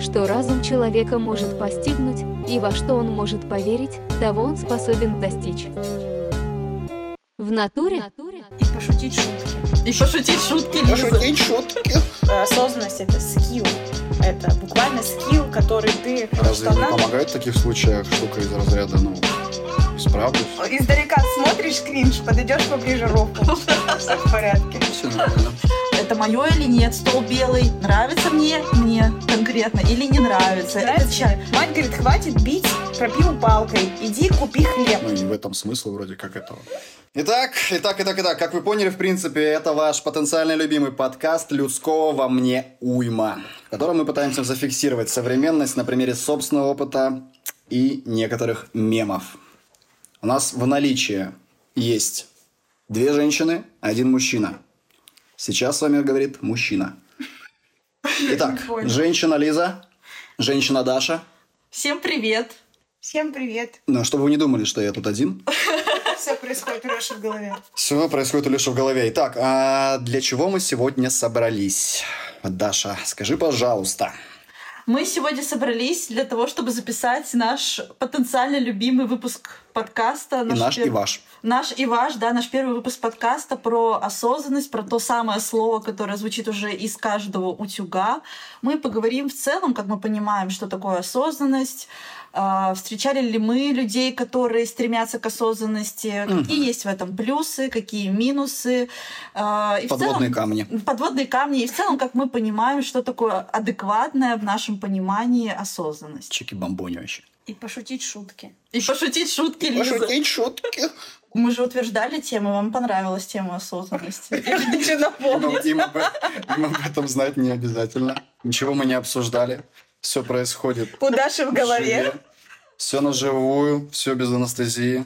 что разум человека может постигнуть, и во что он может поверить, того он способен достичь. В натуре И пошутить шутки. И пошутить шутки, Лиза. Пошутить шутки. Э, Осознанность — это скилл. Это буквально скилл, который ты... Разве не помогает в таких случаях штука из разряда, ну, справлюсь? Издалека смотришь кринж, подойдешь поближе руку. Все в порядке. Все нормально. Это мое или нет? Стол белый. Нравится мне? Мне конкретно. Или не нравится? Нравится? чай. Мать говорит, хватит бить пропил палкой. Иди купи хлеб. Ну и в этом смысл вроде как этого. Итак, итак, итак, итак, как вы поняли, в принципе, это ваш потенциально любимый подкаст «Людского во мне уйма», в котором мы пытаемся зафиксировать современность на примере собственного опыта и некоторых мемов. У нас в наличии есть две женщины, один мужчина. Сейчас с вами говорит мужчина. Итак, женщина Лиза, женщина Даша. Всем привет. Всем привет. Ну, чтобы вы не думали, что я тут один. Все происходит у Леши в голове. Все происходит у Леши в голове. Итак, а для чего мы сегодня собрались? Даша, скажи, пожалуйста. Мы сегодня собрались для того, чтобы записать наш потенциально любимый выпуск подкаста. И наш, пер- и ваш. Наш и ваш, да, наш первый выпуск подкаста про осознанность, про то самое слово, которое звучит уже из каждого утюга. Мы поговорим в целом, как мы понимаем, что такое осознанность, встречали ли мы людей, которые стремятся к осознанности, какие есть в этом плюсы, какие минусы. а, и в Подводные целом- камни. подводные камни. И в целом, как мы понимаем, что такое адекватная в нашем понимании осознанность. Чики-бомбони вообще. И пошутить шутки. И пошутить шутки, Лиза. шутки. Мы же утверждали тему, вам понравилась тема осознанности. Им об этом знать не обязательно. Ничего мы не обсуждали. Все происходит. У Даши в голове. Все на живую, все без анестезии.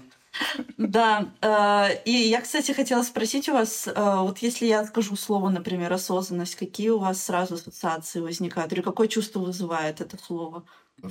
Да, э, и я, кстати, хотела спросить у вас, э, вот если я скажу слово, например, осознанность, какие у вас сразу ассоциации возникают, или какое чувство вызывает это слово?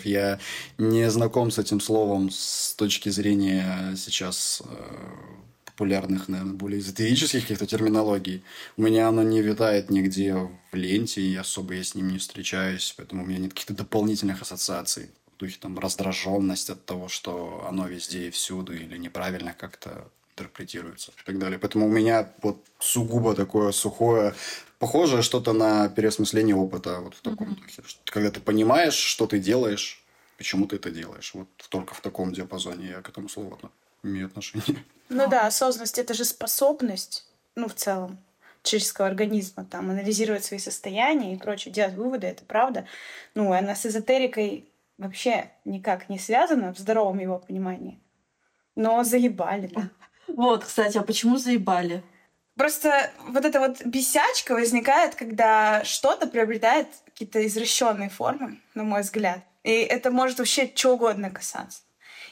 Я не знаком с этим словом с точки зрения сейчас э, популярных, наверное, более эзотерических каких-то терминологий. У меня оно не витает нигде в ленте, и особо я с ним не встречаюсь, поэтому у меня нет каких-то дополнительных ассоциаций. В духе там раздраженность от того, что оно везде и всюду, или неправильно как-то интерпретируется и так далее. Поэтому у меня вот сугубо такое сухое, похожее что-то на переосмысление опыта вот в таком духе. Что Когда ты понимаешь, что ты делаешь, почему ты это делаешь. Вот только в таком диапазоне я к этому слову отно- имею отношение. Ну да, осознанность это же способность, ну в целом, человеческого организма, там, анализировать свои состояния и прочее, делать выводы, это правда. Ну, она с эзотерикой вообще никак не связана в здоровом его понимании. Но заебали, да. Вот, кстати, а почему заебали? Просто вот эта вот бесячка возникает, когда что-то приобретает какие-то извращенные формы, на мой взгляд. И это может вообще чего угодно касаться.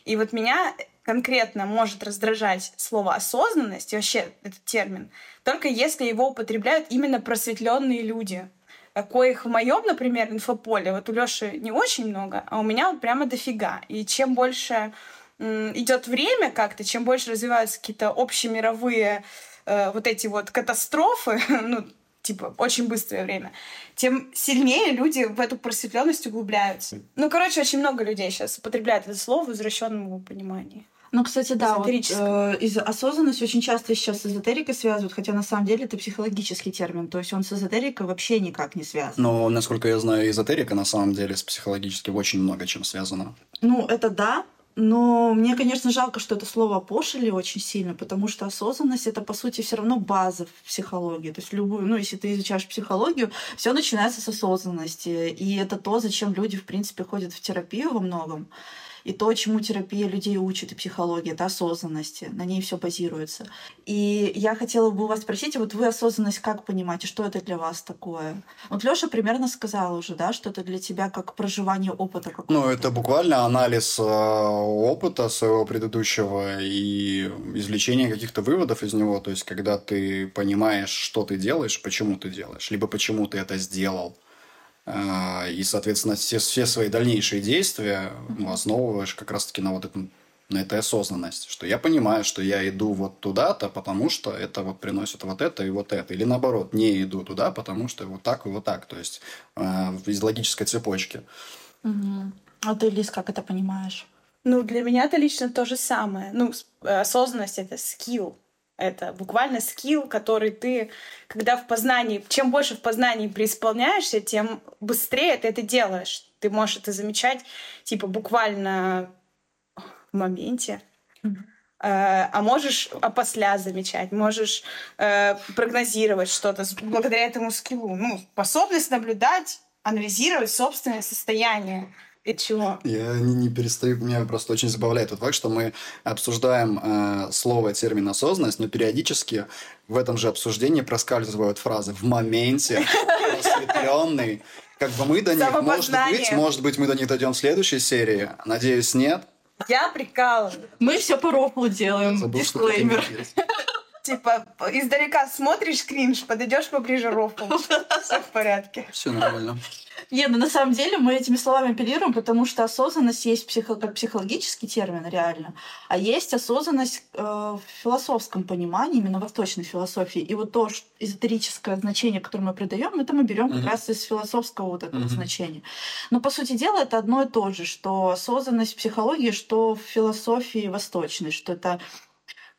И вот меня конкретно может раздражать слово осознанность и вообще этот термин, только если его употребляют именно просветленные люди, а коих в моем, например, инфополе, вот у Лёши не очень много, а у меня вот прямо дофига. И чем больше идет время как-то, чем больше развиваются какие-то общемировые э, вот эти вот катастрофы, ну, типа, очень быстрое время, тем сильнее люди в эту просветленность углубляются. Ну, короче, очень много людей сейчас употребляют это слово в извращенном его понимании. Ну, кстати, да, вот, э, из осознанность очень часто сейчас с эзотерикой связывают, хотя на самом деле это психологический термин, то есть он с эзотерикой вообще никак не связан. Но, насколько я знаю, эзотерика на самом деле с психологически очень много чем связана. Ну, это да, но мне, конечно, жалко, что это слово опошили очень сильно, потому что осознанность это, по сути, все равно база в психологии. То есть любую, ну, если ты изучаешь психологию, все начинается с осознанности. И это то, зачем люди, в принципе, ходят в терапию во многом. И то, чему терапия людей учит, и психология, это осознанности. На ней все базируется. И я хотела бы у вас спросить, вот вы осознанность как понимаете, что это для вас такое? Вот Лёша примерно сказала уже, да, что это для тебя как проживание опыта какого-то. Ну, это буквально анализ э, опыта своего предыдущего и извлечение каких-то выводов из него. То есть, когда ты понимаешь, что ты делаешь, почему ты делаешь, либо почему ты это сделал. Э, И, соответственно, все, все свои дальнейшие действия ну, основываешь как раз-таки на вот этом Но это осознанность, что я понимаю, что я иду вот туда-то, потому что это вот приносит вот это и вот это. Или наоборот, не иду туда, потому что вот так и вот так. То есть э, из логической цепочки. Угу. А ты, Лиз, как это понимаешь? Ну, для меня это лично то же самое. Ну, э, осознанность — это скилл. Это буквально скилл, который ты, когда в познании, чем больше в познании преисполняешься, тем быстрее ты это делаешь. Ты можешь это замечать, типа, буквально в моменте. Mm-hmm. а можешь опосля замечать, можешь э, прогнозировать что-то благодаря этому скиллу. Ну, способность наблюдать, анализировать собственное состояние. И чего? Я не, не перестаю, меня просто очень забавляет тот факт, что мы обсуждаем э, слово, термин осознанность, но периодически в этом же обсуждении проскальзывают фразы «в моменте», «просветленный». Как бы мы до них, может быть, может быть, мы до них дойдем в следующей серии. Надеюсь, нет. Я прикалываю. Мы все по рофлу делаем. Забыл, Дисклеймер. Типа, издалека смотришь кринж, подойдешь поближе рофл. Все в порядке. Все нормально. Не, ну на самом деле мы этими словами апеллируем, потому что осознанность есть психо как психологический термин, реально, а есть осознанность э, в философском понимании, именно восточной философии. И вот то что эзотерическое значение, которое мы придаем, это мы берем как раз из философского вот этого значения. Но по сути дела это одно и то же, что осознанность в психологии, что в философии восточной, что это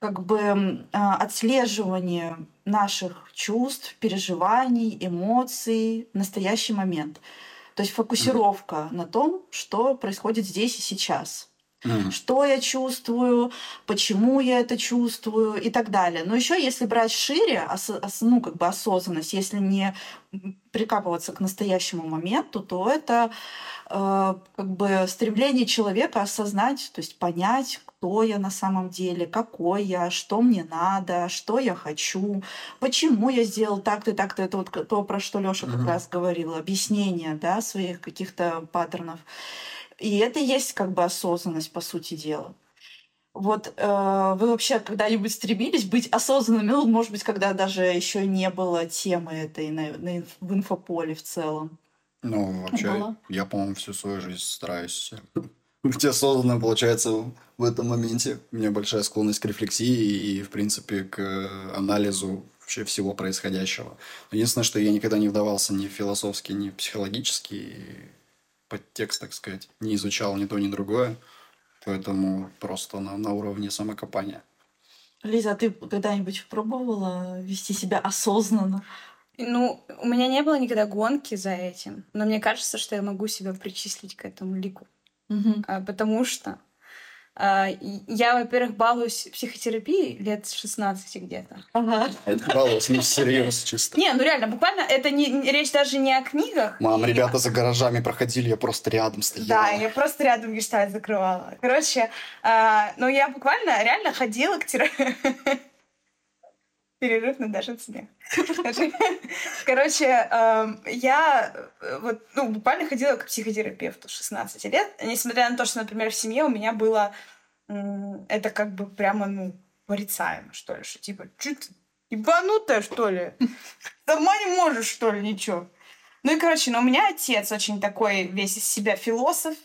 как бы а, отслеживание наших чувств, переживаний, эмоций в настоящий момент. То есть фокусировка на том, что происходит здесь и сейчас. Mm. Что я чувствую, почему я это чувствую и так далее. Но еще если брать шире, ос, ну, как бы осознанность, если не прикапываться к настоящему моменту, то это э, как бы стремление человека осознать, то есть понять, кто я на самом деле, какой я, что мне надо, что я хочу, почему я сделал так-то и так-то. Это вот то, про что Лёша mm-hmm. как раз говорил, объяснение да, своих каких-то паттернов. И это есть как бы осознанность, по сути дела. Вот э, вы вообще когда-нибудь стремились быть осознанными? Ну, может быть, когда даже еще не было темы этой на, на, в инфополе в целом. Ну, вообще, было? я, по-моему, всю свою жизнь стараюсь быть осознанным, получается, в этом моменте. У меня большая склонность к рефлексии и, в принципе, к анализу вообще всего происходящего. Единственное, что я никогда не вдавался ни философски, ни психологически подтекст, так сказать, не изучал ни то, ни другое. Поэтому просто на, на уровне самокопания. Лиза, а ты когда-нибудь пробовала вести себя осознанно? Ну, у меня не было никогда гонки за этим, но мне кажется, что я могу себя причислить к этому лику. Угу. А, потому что я, во-первых, балуюсь психотерапией лет с 16 где-то. Ага. Это балуюсь, не всерьез чисто. Не, ну реально, буквально, это не, речь даже не о книгах. Мам, и... ребята за гаражами проходили, я просто рядом стояла. Да, я просто рядом гештальт закрывала. Короче, э, ну я буквально реально ходила к терапевту. Перерыв на даже смех. Короче, эм, я э, вот, ну, буквально ходила к психотерапевту 16 лет, несмотря на то, что, например, в семье у меня было это как бы прямо, ну, порицаемо, что ли, что типа, что ты ебанутая, что ли? Сама не можешь, что ли, ничего? Ну и, короче, ну, у меня отец очень такой весь из себя философ,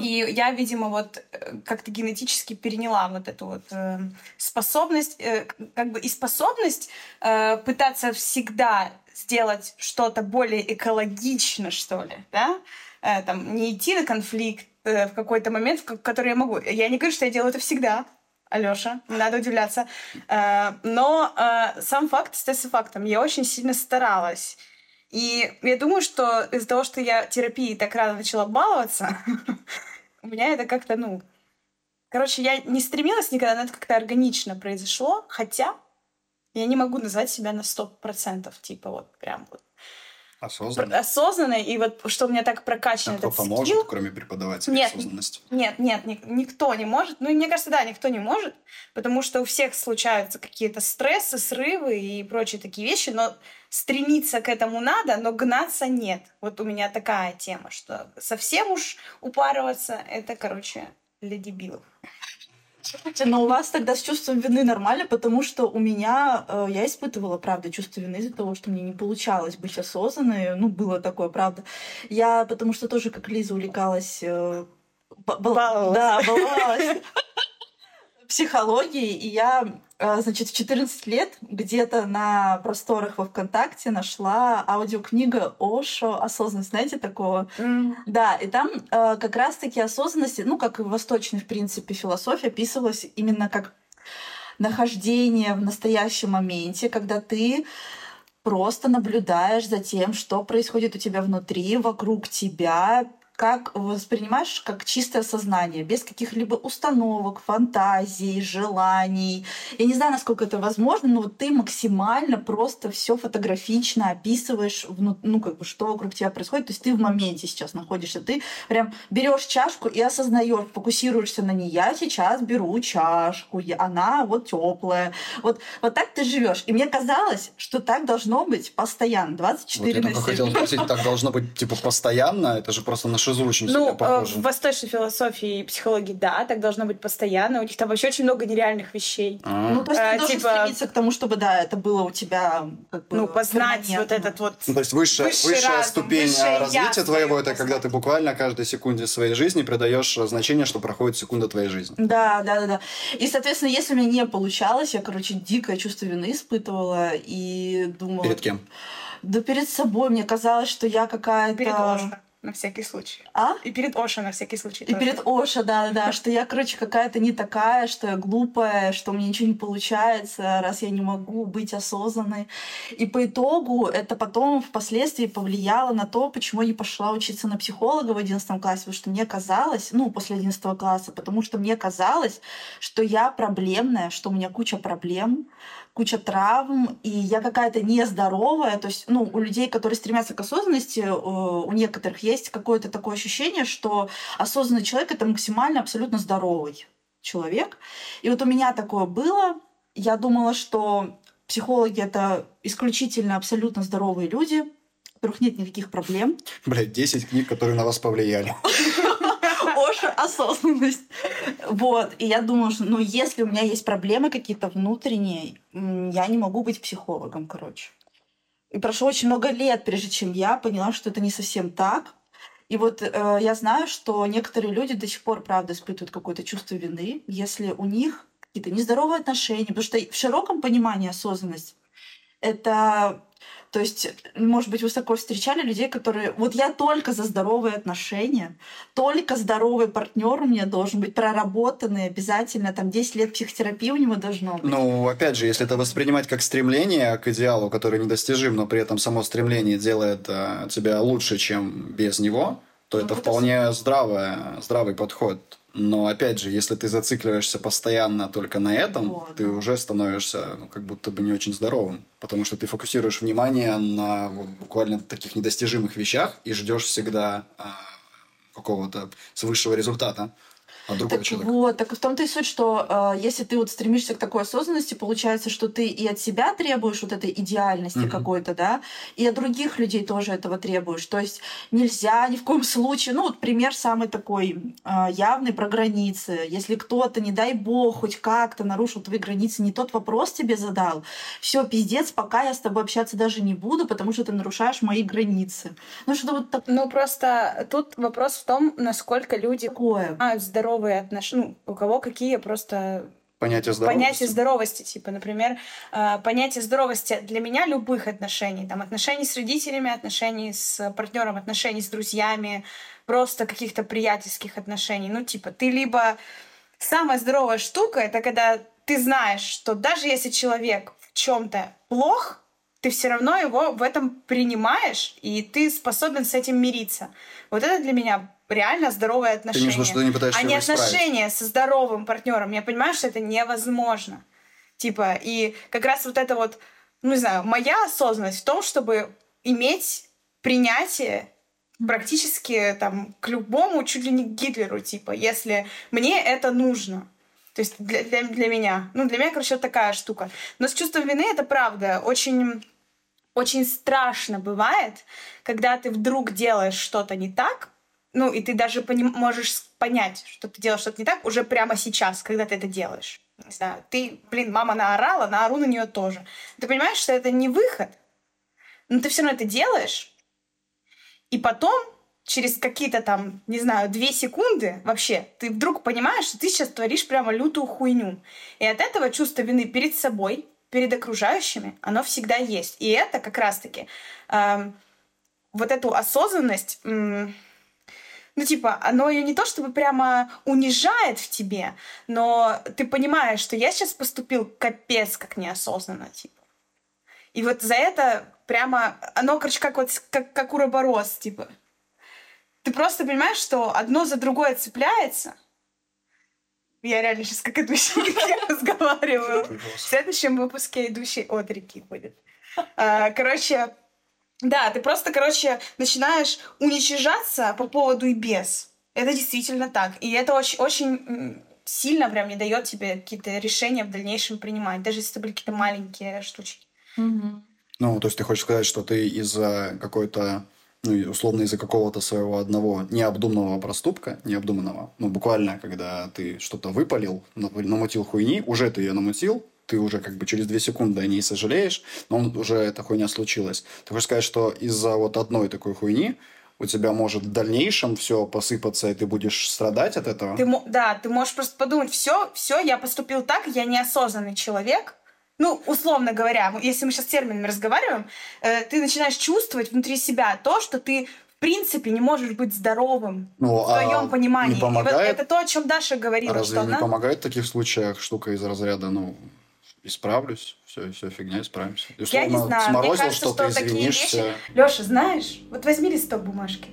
И я, видимо, вот э, как-то генетически переняла вот эту вот э, способность, э, как бы и способность э, пытаться всегда сделать что-то более экологично, что ли, да? Э, там, не идти на конфликт э, в какой-то момент, в который я могу. Я не говорю, что я делаю это всегда, Алёша, не надо удивляться. Э, но э, сам факт остается фактом. Я очень сильно старалась и я думаю, что из-за того, что я терапией так рано начала баловаться, у меня это как-то, ну... Короче, я не стремилась никогда, но это как-то органично произошло, хотя я не могу назвать себя на сто процентов, типа вот прям вот Осознанно. Осознанно, и вот что у меня так прокачан а этот кто поможет, скилл. кроме преподавателя нет, осознанности? Нет, нет, ни, никто не может. Ну, мне кажется, да, никто не может, потому что у всех случаются какие-то стрессы, срывы и прочие такие вещи, но стремиться к этому надо, но гнаться нет. Вот у меня такая тема, что совсем уж упарываться, это, короче, для дебилов. Но у вас тогда с чувством вины нормально, потому что у меня, э, я испытывала, правда, чувство вины из-за того, что мне не получалось быть осознанной. Ну, было такое, правда. Я, потому что тоже, как Лиза, увлекалась... Э, баловалась. Да, баловалась. психологии, и я, э, значит, в 14 лет где-то на просторах во ВКонтакте нашла аудиокнига Ошо «Осознанность». Знаете такого? М. Да, и там э, как раз-таки осознанность, ну, как и восточная, в принципе, философия, описывалась именно как нахождение в настоящем моменте, когда ты просто наблюдаешь за тем, что происходит у тебя внутри, вокруг тебя, как воспринимаешь как чистое сознание, без каких-либо установок, фантазий, желаний. Я не знаю, насколько это возможно, но вот ты максимально просто все фотографично описываешь, вну- ну, как бы, что вокруг тебя происходит. То есть ты в моменте сейчас находишься. Ты прям берешь чашку и осознаешь, фокусируешься на ней. Я сейчас беру чашку, она вот теплая. Вот, вот так ты живешь. И мне казалось, что так должно быть постоянно, 24 Вот я на только 7. хотел спросить, так должно быть типа постоянно? Это же просто на шизу очень Ну, сильно э, похоже. в восточной философии и психологии, да, так должно быть постоянно. У них там вообще очень много нереальных вещей. А. Ну, то есть ты Э, должен типа- стремиться к тому, чтобы, да, это было у тебя как бы Ну, познать вот этот вот... Ну, то есть высшая, Высший высшая разум, ступень высшее а, развития твоего это когда ты познать. буквально каждой секунде своей жизни придаешь значение, что проходит секунда твоей жизни. Да, да, да, да. И, соответственно, если у меня не получалось, я, короче, дикое чувство вины испытывала и думала... Перед кем? Да перед собой. Мне казалось, что я какая-то... Перед на всякий случай. А? И перед Оша, на всякий случай. И тоже. перед Оша, да, да, да, что я, короче, какая-то не такая, что я глупая, что у меня ничего не получается, раз я не могу быть осознанной. И по итогу это потом впоследствии повлияло на то, почему я не пошла учиться на психолога в 11 классе, потому что мне казалось, ну, после 11 класса, потому что мне казалось, что я проблемная, что у меня куча проблем, куча травм, и я какая-то нездоровая. То есть, ну, у людей, которые стремятся к осознанности, э, у некоторых есть какое-то такое ощущение, что осознанный человек это максимально абсолютно здоровый человек. И вот у меня такое было. Я думала, что психологи это исключительно абсолютно здоровые люди, у которых нет никаких проблем. Блять, 10 книг, которые на вас повлияли. Осознанность. Вот. И я думала, что ну, если у меня есть проблемы какие-то внутренние, я не могу быть психологом, короче. И прошло очень много лет, прежде чем я поняла, что это не совсем так. И вот э, я знаю, что некоторые люди до сих пор, правда, испытывают какое-то чувство вины, если у них какие-то нездоровые отношения. Потому что в широком понимании осознанность это то есть, может быть, вы такое встречали людей, которые... Вот я только за здоровые отношения, только здоровый партнер у меня должен быть, проработанный обязательно, там 10 лет психотерапии у него должно быть. Ну, опять же, если это воспринимать как стремление к идеалу, который недостижим, но при этом само стремление делает э, тебя лучше, чем без него, то Ну, это это вполне здравое, здравый подход. Но опять же, если ты зацикливаешься постоянно только на этом, Вот, ты уже становишься ну, как будто бы не очень здоровым. Потому что ты фокусируешь внимание на вот, буквально таких недостижимых вещах и ждешь всегда а, какого-то высшего результата от другого Так человека. вот, так в том-то и суть, что э, если ты вот стремишься к такой осознанности, получается, что ты и от себя требуешь вот этой идеальности Мгм. какой-то, да, и от других людей тоже этого требуешь. То есть нельзя ни в коем случае, ну вот пример самый такой э, явный про границы. Если кто-то, не дай бог, хоть как-то нарушил твои границы, не тот вопрос тебе задал, все, пиздец, пока я с тобой общаться даже не буду, потому что ты нарушаешь мои границы. Ну что вот Ну, просто тут вопрос в том, насколько люди такое. а, здоровые отношения, ну, у кого какие просто Понятие здоровья. понятие здоровости, типа, например, э, понятие здоровости для меня любых отношений, там, отношений с родителями, отношений с партнером, отношений с друзьями, просто каких-то приятельских отношений. Ну, типа, ты либо... Самая здоровая штука — это когда ты знаешь, что даже если человек в чем то плох, ты все равно его в этом принимаешь, и ты способен с этим мириться. Вот это для меня реально Ты имеешь в виду, что ты не пытаешься а не исправить? отношения со здоровым партнером. Я понимаю, что это невозможно. Типа, и как раз вот это вот, ну, не знаю, моя осознанность в том, чтобы иметь принятие практически там к любому, чуть ли не к Гитлеру, типа, если мне это нужно. То есть для, для, для меня. Ну, для меня, короче, вот такая штука. Но с чувством вины это правда. Очень, очень страшно бывает, когда ты вдруг делаешь что-то не так, ну, и ты даже поним- можешь понять, что ты делаешь что-то не так уже прямо сейчас, когда ты это делаешь. Не знаю, ты, блин, мама наорала, наору на нее тоже. Ты понимаешь, что это не выход, но ты все равно это делаешь, и потом через какие-то там, не знаю, две секунды вообще, ты вдруг понимаешь, что ты сейчас творишь прямо лютую хуйню. И от этого чувство вины перед собой, перед окружающими, оно всегда есть. И это как раз-таки э, вот эту осознанность, э, ну, типа, оно ее не то чтобы прямо унижает в тебе, но ты понимаешь, что я сейчас поступил капец как неосознанно, типа. И вот за это прямо, оно, короче, как вот, как, как уроборос, типа. Ты просто понимаешь, что одно за другое цепляется. Я реально сейчас как идущий разговариваю. В следующем выпуске идущий от реки будет. А, короче, да, ты просто, короче, начинаешь уничижаться по поводу и без. Это действительно так. И это очень, очень сильно прям не дает тебе какие-то решения в дальнейшем принимать, даже если это были какие-то маленькие штучки. Ну, то есть ты хочешь сказать, что ты из-за какой-то, ну, условно из-за какого-то своего одного необдуманного проступка, необдуманного, ну, буквально, когда ты что-то выпалил, намутил хуйни, уже ты ее намутил, ты уже как бы через две секунды о ней сожалеешь, но уже эта хуйня случилась. Ты хочешь сказать, что из-за вот одной такой хуйни у тебя может в дальнейшем все посыпаться, и ты будешь страдать от этого? Ты, да, ты можешь просто подумать, все, все, я поступил так, я неосознанный человек. Ну, условно говоря, если мы сейчас терминами разговариваем, э, ты начинаешь чувствовать внутри себя то, что ты в принципе не можешь быть здоровым Ну, в твоем а понимании. не И вот помогает? это то, о чем Даша говорила, Разве что не она... помогает в таких случаях штука из разряда, ну, исправлюсь, все, все фигня, исправимся. И, Я не знаю, мне кажется, что-то, что такие вещи... Леша, знаешь, вот возьми листок бумажки,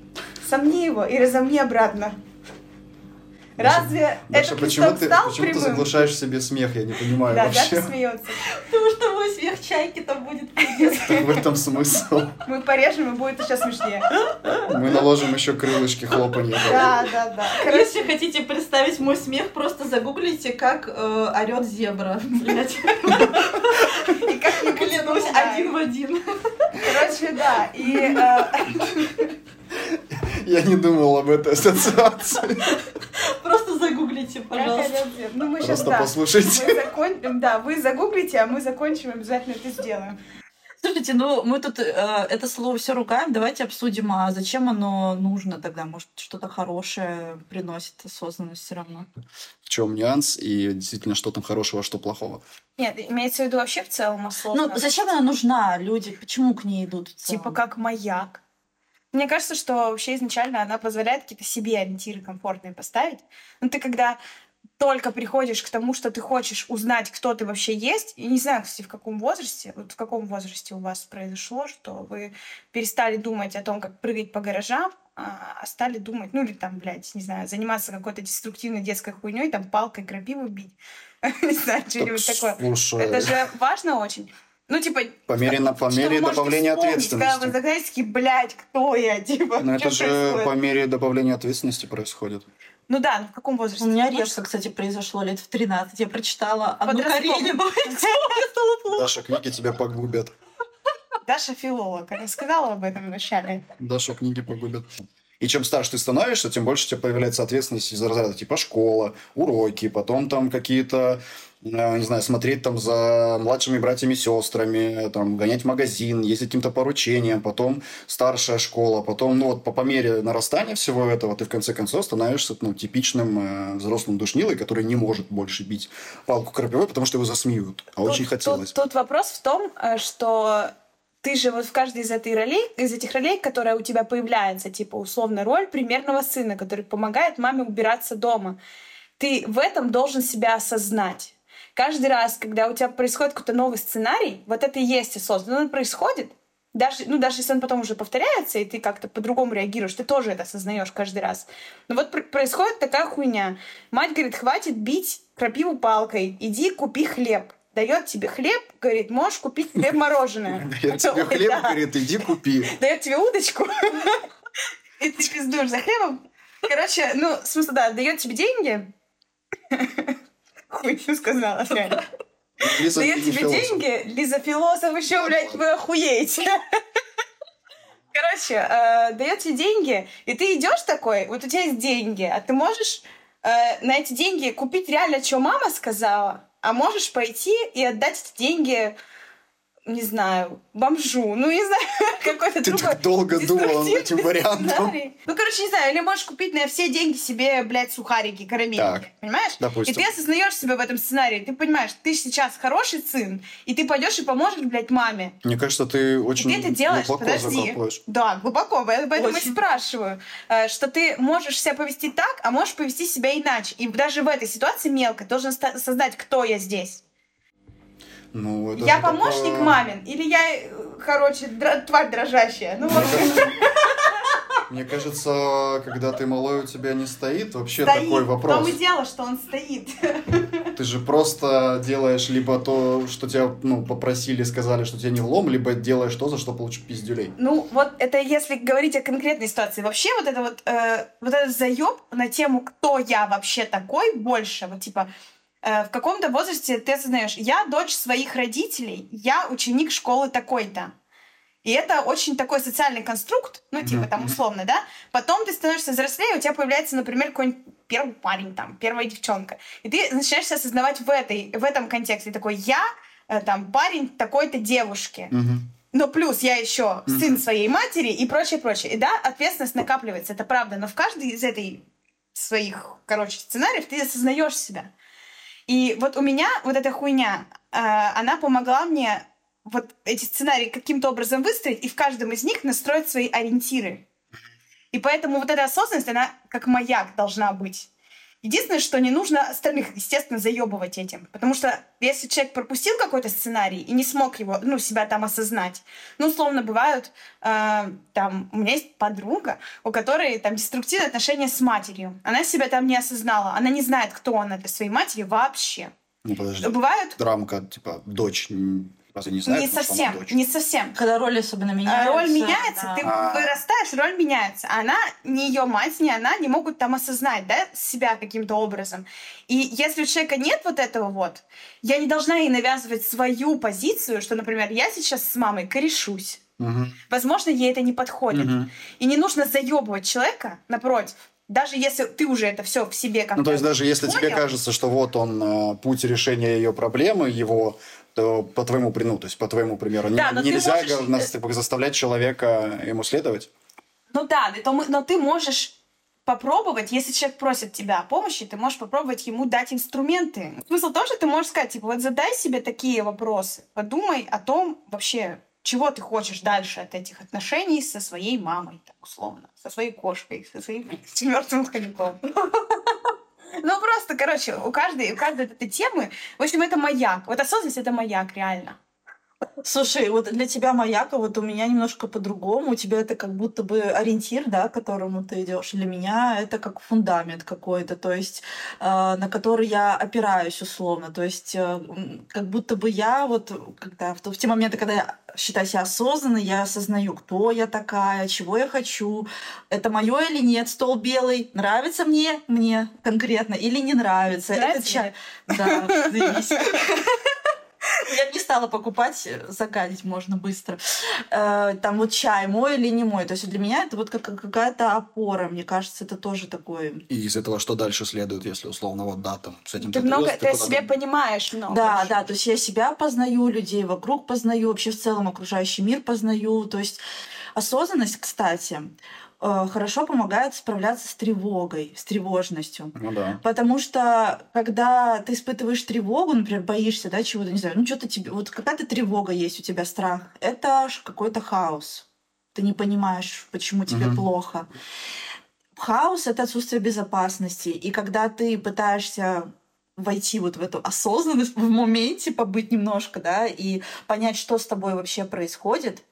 сомни его и разомни обратно. Разве Даша, этот почему ты, стал почему ты прямым? заглушаешь себе смех? Я не понимаю Да, вообще. Даша смеется. Потому что мой смех чайки там будет. Так в этом смысл. Мы порежем, и будет еще смешнее. Мы наложим еще крылышки хлопанья. Да, да, да. Короче, Если хотите представить мой смех, просто загуглите, как э, орет зебра. Блять, и как-нибудь клянусь, да. один в один. Короче, да. И э, Я не думал об этой ассоциации. Просто загуглите, пожалуйста. Ну, мы сейчас, Просто да. послушайте. Мы закон- Да, вы загуглите, а мы закончим, обязательно это сделаем. Слушайте, ну мы тут э, это слово все ругаем, давайте обсудим, а зачем оно нужно тогда? Может, что-то хорошее приносит осознанность все равно? В чем нюанс и действительно, что там хорошего, что плохого. Нет, имеется в виду вообще в целом Ну, осознанность. зачем она нужна? Люди, почему к ней идут? в целом? Типа как маяк. Мне кажется, что вообще изначально она позволяет какие-то себе ориентиры комфортные поставить. Но ты когда только приходишь к тому, что ты хочешь узнать, кто ты вообще есть, и не знаю, кстати, в каком возрасте, вот в каком возрасте у вас произошло, что вы перестали думать о том, как прыгать по гаражам, а а стали думать, ну или там, блядь, не знаю, заниматься какой-то деструктивной детской хуйней, там палкой крапиву бить. Не знаю, что-нибудь такое. Это же важно очень. Ну, типа, по мере, на- по мере добавления вспомнить, Когда вы ответственности. такие, блядь, кто я? Типа, Но это чё же происходит? по мере добавления ответственности происходит. Ну да, ну в каком возрасте? У меня резко, кстати, произошло лет в 13. Я прочитала одну. Каренину. Даша, книги тебя погубят. Даша филолог, она сказала об этом вначале. Даша, книги погубят. И чем старше ты становишься, тем больше у тебя появляется ответственность из разряда типа школа, уроки, потом там какие-то, не знаю, смотреть там за младшими братьями и сестрами, там, гонять в магазин, ездить каким-то поручением, потом старшая школа, потом, ну вот по, по мере нарастания всего этого ты в конце концов становишься ну, типичным э, взрослым душнилой, который не может больше бить палку крапивой, потому что его засмеют. А очень Тут- хотелось. Тут, тут вопрос в том, э, что ты же вот в каждой из, этой ролей, из этих ролей, которая у тебя появляется, типа условно роль примерного сына, который помогает маме убираться дома, ты в этом должен себя осознать. Каждый раз, когда у тебя происходит какой-то новый сценарий, вот это и есть осознанно. Он происходит, даже, ну, даже если он потом уже повторяется, и ты как-то по-другому реагируешь, ты тоже это осознаешь каждый раз. Но вот пр- происходит такая хуйня. Мать говорит, хватит бить крапиву палкой, иди купи хлеб. Дает тебе хлеб, говорит, можешь купить хлеб мороженое. Я тебе хлеб, говорит, иди купи. Дает тебе удочку, и ты пиздуешь за хлебом. Короче, ну, в смысле, да, дает тебе деньги. Хуйню сказала, реально. Лиза, Дает не тебе философ. деньги, Лиза философ еще, блядь, вы охуеете. Короче, э, дает тебе деньги, и ты идешь такой, вот у тебя есть деньги, а ты можешь э, на эти деньги купить реально, что мама сказала, а можешь пойти и отдать эти деньги не знаю, бомжу, ну, не знаю, какой-то Ты другой так долго думала над этим вариантом. сценарий. Ну, короче, не знаю, или можешь купить на все деньги себе, блядь, сухарики, карамельки, Так. понимаешь? Допустим. И ты осознаешь себя в этом сценарии, ты понимаешь, ты сейчас хороший сын, и ты пойдешь и поможешь, блядь, маме. Мне кажется, ты И очень ты это делаешь, глубоко подожди. закапываешь. Да, глубоко, поэтому поэтому и Очень. спрашиваю, э, что ты можешь себя повести так, а можешь повести себя иначе. И даже в этой ситуации мелко должен осознать, кто я здесь. Ну, это я помощник такое- мамин, или я, э, короче, дра- тварь дрожащая. Ну, в общем, Мне кажется, когда ты малой, у тебя не стоит вообще стоит. такой В вопрос. том и дело, что он стоит. Ты же просто делаешь либо то, что тебя ну, попросили, сказали, что тебе не влом, либо делаешь то, за что получишь пиздюлей. Ну, вот это если говорить о конкретной ситуации. Вообще вот это вот, э, вот этот заеб на тему, кто я вообще такой больше, вот типа, в каком-то возрасте ты осознаешь, я дочь своих родителей, я ученик школы такой-то. И это очень такой социальный конструкт, ну, типа, Мгм, там, условно, да? Потом ты становишься взрослее, у тебя появляется, например, какой-нибудь первый парень, там, первая девчонка. И ты начинаешь себя осознавать в, этой, в этом контексте. Такой, я, э, там, парень такой-то девушки. Мгм. Но плюс я еще Мгм. сын своей матери и прочее, прочее. И да, ответственность накапливается, это правда. Но в каждой из этой своих, короче, сценариев ты осознаешь себя. И вот у меня вот эта хуйня, э, она помогла мне вот эти сценарии каким-то образом выстроить и в каждом из них настроить свои ориентиры. И поэтому вот эта осознанность, она как маяк должна быть. Единственное, что не нужно остальных, естественно, заебывать этим. Потому что если человек пропустил какой-то сценарий и не смог его, ну, себя там осознать, ну, условно, бывают, э, там, у меня есть подруга, у которой там деструктивные отношения с матерью. Она себя там не осознала, она не знает, кто она для своей матери вообще. Ну, подожди. Бывают Драмка, типа, дочь, разве не знает, не что она совсем, дочь? не совсем. Когда роли особенно А меняются. Роль меняется, да. ты А. вырастаешь, роль меняется. А Она, ни ее мать, ни она не могут там осознать, да, себя каким-то образом. И если у человека нет вот этого вот, я не должна ей навязывать свою позицию, что, например, я сейчас с мамой корешусь. Мгм. Возможно, ей это не подходит. Мгм. И не нужно заебывать человека, напротив. Даже если ты уже это все в себе как-то Ну, то есть даже если тебе понял, кажется, что вот он, э, путь решения ее проблемы, его, то по твоему, при- ну, то есть по твоему примеру, не- Да, ты нельзя можешь- нас- типа, заставлять человека ему следовать. Ну да, да, то мы- но ты можешь попробовать, если человек просит тебя о помощи, ты можешь попробовать ему дать инструменты. Смысл тоже ты можешь сказать, типа, вот задай себе такие вопросы, подумай о том вообще, чего ты хочешь дальше от этих отношений со своей мамой, так условно, со своей кошкой, со своим мертвым хомяком. Ну, просто, короче, у каждой, у каждой этой темы, в общем, это маяк. Вот осознанность — это маяк, реально. Слушай, вот для тебя маяка, вот у меня немножко по-другому. У тебя это как будто бы ориентир, да, к которому ты идешь. Для меня это как фундамент какой-то, то есть э, на который я опираюсь условно. То есть э, как будто бы я вот, когда в, в те моменты, когда я считаю себя осознанной, я осознаю, кто я такая, чего я хочу, это мое или нет, стол белый, нравится мне, мне конкретно или не нравится. Нравится это чай. Да. Я бы не стала покупать, э, загадить можно быстро. Э, Там вот чай мой или не мой. То есть для меня это вот как какая-то опора. Мне кажется, это тоже такое. И из этого что дальше следует, если условно вот да, там, с этим Ты ты много, ты о себе понимаешь много. Да, да, то есть я себя познаю, людей вокруг познаю, вообще в целом окружающий мир познаю. То есть осознанность, кстати, хорошо помогает справляться с тревогой, с тревожностью. Ну да. Потому что когда ты испытываешь тревогу, например, боишься, да, чего-то, не знаю, ну что-то тебе, вот какая-то тревога есть у тебя, страх, это какой-то хаос. Ты не понимаешь, почему тебе Мгм. плохо. Хаос — это отсутствие безопасности. И когда ты пытаешься войти вот в эту осознанность, в моменте побыть немножко, да, и понять, что с тобой вообще происходит,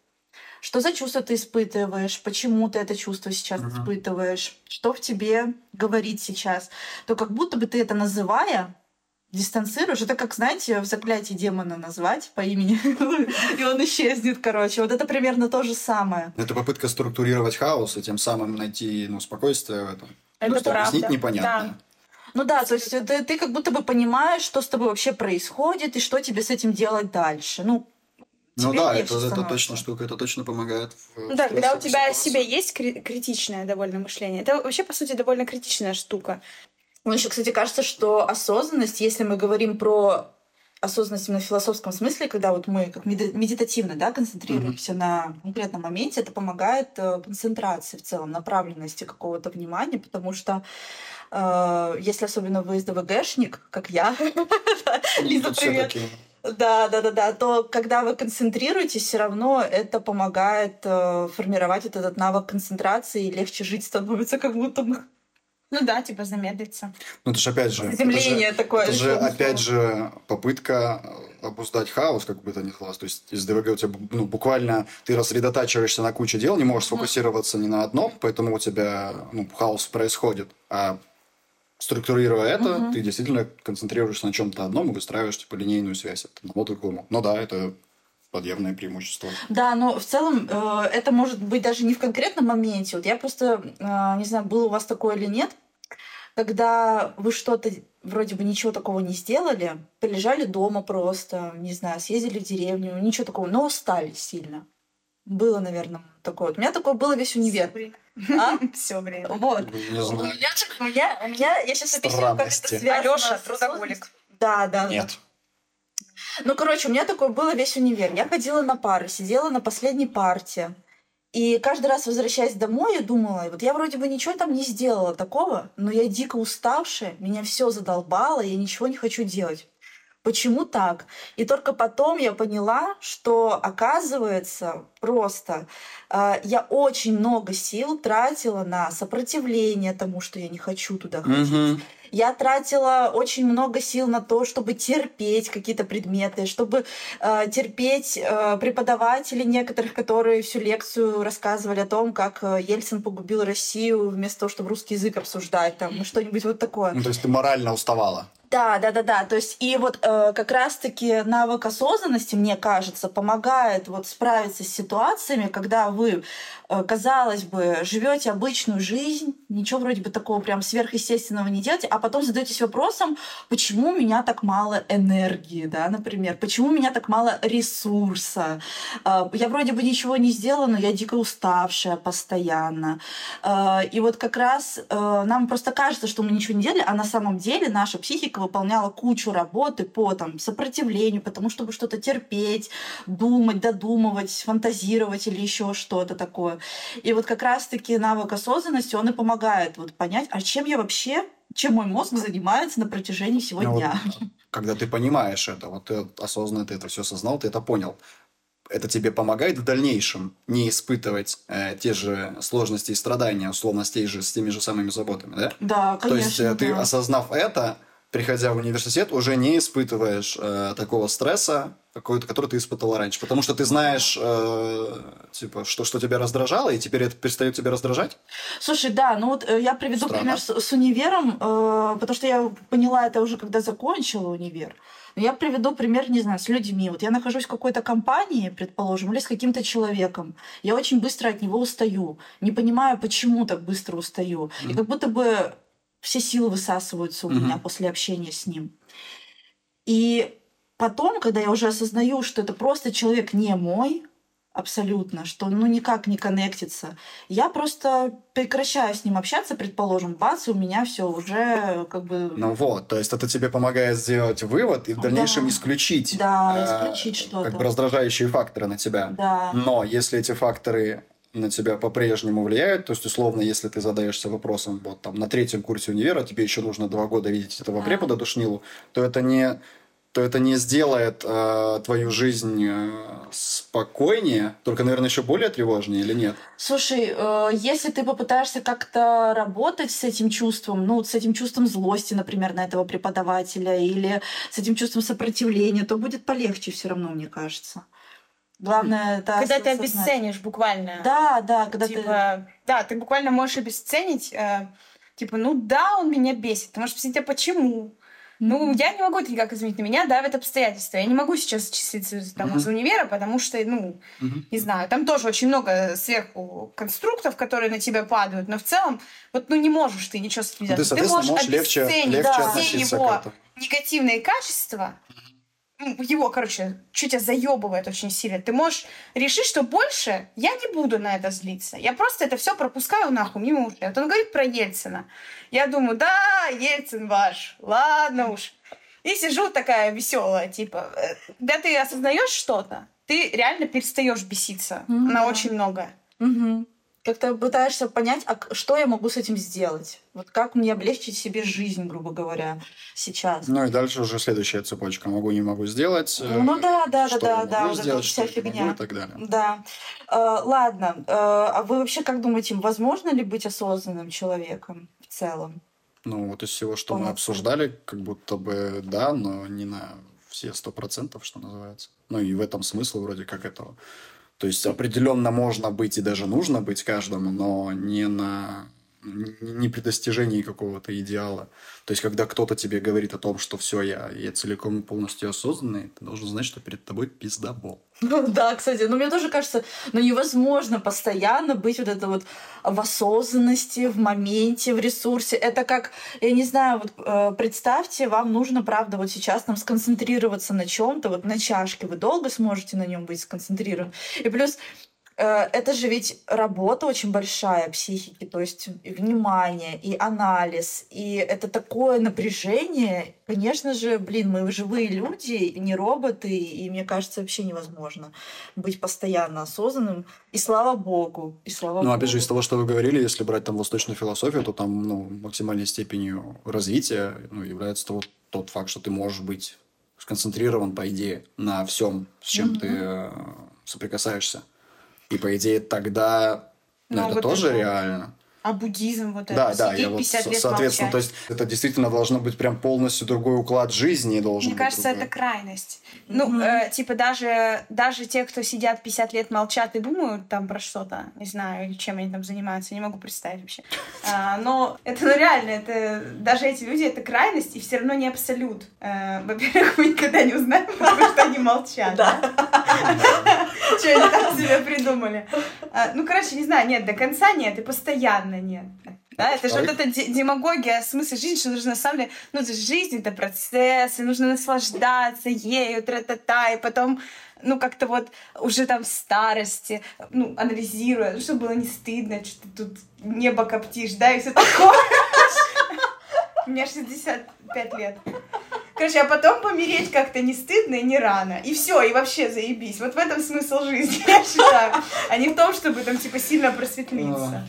что за чувство ты испытываешь, почему ты это чувство сейчас Мгм. испытываешь, что в тебе говорит сейчас, то как будто бы ты это называя, дистанцируешь. Это как, знаете, в заклятии демона назвать по имени, и он исчезнет, короче. Вот это примерно то же самое. Это попытка структурировать хаос и тем самым найти ну, спокойствие в этом. Это Просто правда. объяснить непонятно. Ну да, то есть ты, ты как будто бы понимаешь, что с тобой вообще происходит и что тебе с этим делать дальше. Ну, Ну да, это, это точно штука, это точно помогает. в- Ну да, когда у тебя себе есть кри- критичное довольно мышление, это вообще, по сути, довольно критичная штука. Мне еще, кстати, кажется, что осознанность, если мы говорим про осознанность именно в философском смысле, когда вот мы как медитативно да, концентрируемся mm-hmm. на конкретном моменте, это помогает э, концентрации в целом, направленности какого-то внимания, потому что э, если особенно вы СДВГшник, как я, Лиза, привет, да, да, да, да. То когда вы концентрируетесь, все равно это помогает э, формировать вот этот навык концентрации и легче жить становится, как будто бы. Ну да, типа замедлиться. Ну это же опять же... Заземление это же, такое. Это же опять же попытка обуздать хаос, как бы это ни класс. То есть из ДВГ у тебя ну, буквально ты рассредотачиваешься на кучу дел, не можешь сфокусироваться ни на одном, поэтому у тебя ну, хаос происходит. А структурируя это, угу. ты действительно концентрируешься на чем-то одном и выстраиваешь типа линейную связь от одного другому. Ну да, это подъемное преимущество. Да, но в целом э, это может быть даже не в конкретном моменте. Вот я просто, э, не знаю, было у вас такое или нет, когда вы что-то вроде бы ничего такого не сделали, полежали дома просто, не знаю, съездили в деревню, ничего такого, но устали сильно. Было, наверное, такое. У меня такое было весь универ. А? Все время. Вот. Не знаю. У меня, у меня, у меня я сейчас объясню, как это связано. Алёша, трудоголик. Да, да. Нет. Ну, короче, у меня такое было весь универ. Я ходила на пары, сидела на последней парте. И каждый раз, возвращаясь домой, я думала, вот я вроде бы ничего там не сделала такого, но я дико уставшая, меня все задолбало, я ничего не хочу делать. Почему так? И только потом я поняла, что оказывается просто э, я очень много сил тратила на сопротивление тому, что я не хочу туда ходить. Mm-hmm. Я тратила очень много сил на то, чтобы терпеть какие-то предметы, чтобы э, терпеть э, преподавателей некоторых, которые всю лекцию рассказывали о том, как э, Ельцин погубил Россию, вместо того, чтобы русский язык обсуждать, там, ну, что-нибудь вот такое. Ну, то есть ты морально уставала? Да, да, да, да. То есть и вот э, как раз-таки навык осознанности, мне кажется, помогает вот справиться с ситуациями, когда вы, э, казалось бы, живете обычную жизнь, ничего вроде бы такого прям сверхъестественного не делаете, а потом задаетесь вопросом, почему у меня так мало энергии, да, например, почему у меня так мало ресурса. Э, я вроде бы ничего не сделала, но я дико уставшая постоянно. Э, и вот как раз э, нам просто кажется, что мы ничего не делали, а на самом деле наша психика выполняла кучу работы по там, сопротивлению, потому чтобы что-то терпеть, думать, додумывать, фантазировать или еще что-то такое. И вот как раз-таки навык осознанности, он и помогает вот понять, а чем я вообще, чем мой мозг занимается на протяжении всего ну, дня. Вот, когда ты понимаешь это, вот ты осознанно ты это все осознал, ты это понял, это тебе помогает в дальнейшем не испытывать э, те же сложности и страдания, условно, с, же, с теми же самыми заботами, да? Да, конечно. То есть э, ты, да. осознав это, приходя в университет, уже не испытываешь э, такого стресса, какой-то, который ты испытывал раньше. Потому что ты знаешь, э, типа, что, что тебя раздражало, и теперь это перестает тебя раздражать. Слушай, да, ну вот э, я приведу Странно. пример с, с универом, э, потому что я поняла это уже, когда закончила универ. Но я приведу пример, не знаю, с людьми. Вот я нахожусь в какой-то компании, предположим, или с каким-то человеком. Я очень быстро от него устаю. Не понимаю, почему так быстро устаю. Mm-hmm. И как будто бы все силы высасываются у угу. меня после общения с ним. И потом, когда я уже осознаю, что это просто человек не мой, абсолютно, что ну никак не коннектится. Я просто прекращаю с ним общаться, предположим, бац, у меня все уже как бы... Ну вот, то есть это тебе помогает сделать вывод и в дальнейшем да. исключить, да, исключить э, что-то. как бы раздражающие факторы на тебя. Да. Но если эти факторы на тебя по-прежнему влияют. То есть, условно, если ты задаешься вопросом, вот там на третьем курсе универа тебе еще нужно два года видеть этого да. препода душнилу, то это не то это не сделает э, твою жизнь э, спокойнее, только, наверное, еще более тревожнее или нет? Слушай, э, если ты попытаешься как-то работать с этим чувством, ну, с этим чувством злости, например, на этого преподавателя, или с этим чувством сопротивления, то будет полегче все равно, мне кажется. Главное, это Когда ты обесценишь буквально. Да, да, когда типа, ты... Да, ты буквально можешь обесценить, э, типа, ну да, он меня бесит. Ты можешь спросить, а почему? Ну, я не могу это никак изменить. На меня давят обстоятельства. Я не могу сейчас числиться там uh-huh. из универа, потому что, ну, uh-huh. не знаю, там тоже очень много сверху конструктов, которые на тебя падают, но в целом, вот, ну, не можешь ты ничего с этим делать. Ну, ты, ты можешь, можешь легче, легче да, все его негативные качества, его, короче, чуть тебя заебывает очень сильно. Ты можешь решить, что больше я не буду на это злиться. Я просто это все пропускаю нахуй мимо ушей. Вот он говорит про Ельцина. Я думаю, да, Ельцин ваш, ладно уж. И сижу такая веселая, типа, э, когда ты осознаешь что-то, ты реально перестаешь беситься Мгм. на очень многое. Мгм. Как-то пытаешься понять, а что я могу с этим сделать? Вот как мне облегчить себе жизнь, грубо говоря, сейчас? Ну и дальше уже следующая цепочка. Могу, не могу сделать. э, Ну да, да, да, что да, да, вот эта сделать, вся что фигня. могу и так далее. Да. Э, ладно. э, а вы вообще как думаете, возможно ли быть осознанным человеком в целом? Ну, вот из всего, что мы Полноценно. обсуждали, как будто бы да, но не на все сто процентов, что называется. Ну и в этом смысл вроде как этого. То есть определенно можно быть и даже нужно быть каждому, но не на не при достижении какого-то идеала. То есть, когда кто-то тебе говорит о том, что все, я, я целиком и полностью осознанный, ты должен знать, что перед тобой пиздобол. Ну да, кстати, но мне тоже кажется, ну невозможно постоянно быть вот это вот в осознанности, в моменте, в ресурсе. Это как, я не знаю, вот э, представьте, вам нужно, правда, вот сейчас нам сконцентрироваться на чем-то, вот на чашке, вы долго сможете на нем быть сконцентрирован. И плюс это же ведь работа очень большая психики, то есть и внимание, и анализ, и это такое напряжение. Конечно же, блин, мы живые люди, не роботы, и мне кажется, вообще невозможно быть постоянно осознанным. И слава богу, и слава Ну, богу. опять же, из того, что вы говорили, если брать там восточную философию, то там ну, максимальной степенью развития ну, является тот, тот факт, что ты можешь быть сконцентрирован, по идее, на всем, с чем Мгм. ты э, соприкасаешься. И, по идее, тогда ну, это тоже реально. А буддизм вот Да, это, да, сидеть я вот, 50 со- лет соответственно, то молчать. есть это действительно должно быть прям полностью другой уклад жизни должен Мне быть кажется, другой. это крайность. Ну, Мгм. э, типа даже, даже те, кто сидят 50 лет, молчат и думают там про что-то, не знаю, или чем они там занимаются, не могу представить вообще. А, но это ну, реально, это даже эти люди, это крайность, и все равно не абсолют. Э, во-первых, мы никогда не узнаем, потому что они молчат. Да. Что они там себе придумали. А, Ну, короче, не знаю, нет, до конца нет, и постоянно нет. Да, это же вот Вторых- эта де- демагогия, смысл жизни, что нужно на самом деле, ну, жизнь, это процесс, и нужно наслаждаться ею, тра-та-та, и потом, ну, как-то вот уже там в старости, ну, анализируя, ну, чтобы было не стыдно, что ты тут небо коптишь, да, и все такое. Мне 65 лет. Короче, а потом помереть как-то не стыдно и не рано. И все, и вообще заебись. Вот в этом смысл жизни, я считаю. А не в том, чтобы там, типа, сильно просветлиться.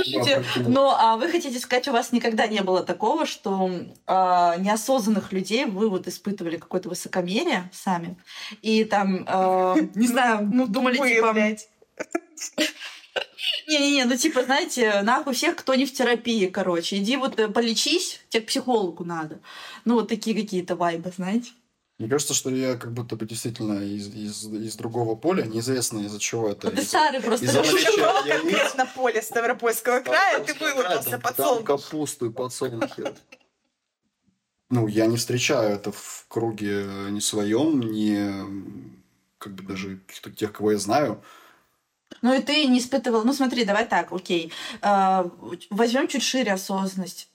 Слушайте, ну а вы хотите сказать, у вас никогда не было такого, что а, неосознанных людей вы вот испытывали какое-то высокомерие сами, и там, а, не знаю, ну думали, Тупые, типа, не-не-не, ну типа, знаете, нахуй всех, кто не в терапии, короче, иди вот э, полечись, тебе к психологу надо. Ну вот такие какие-то вайбы, знаете. Мне кажется, что я как будто бы действительно из, из, из другого поля, неизвестно из-за чего это. Ты из- старый просто. из-за наличия яиц. конкретно поле Ставропольского края, ты вылупился Там- под там капусту и подсолнухи. Ну, я не встречаю это в круге не своем, не как бы даже тех, кого я знаю. Ну и ты не испытывал, ну смотри, давай так, окей, возьмем чуть шире осознанность.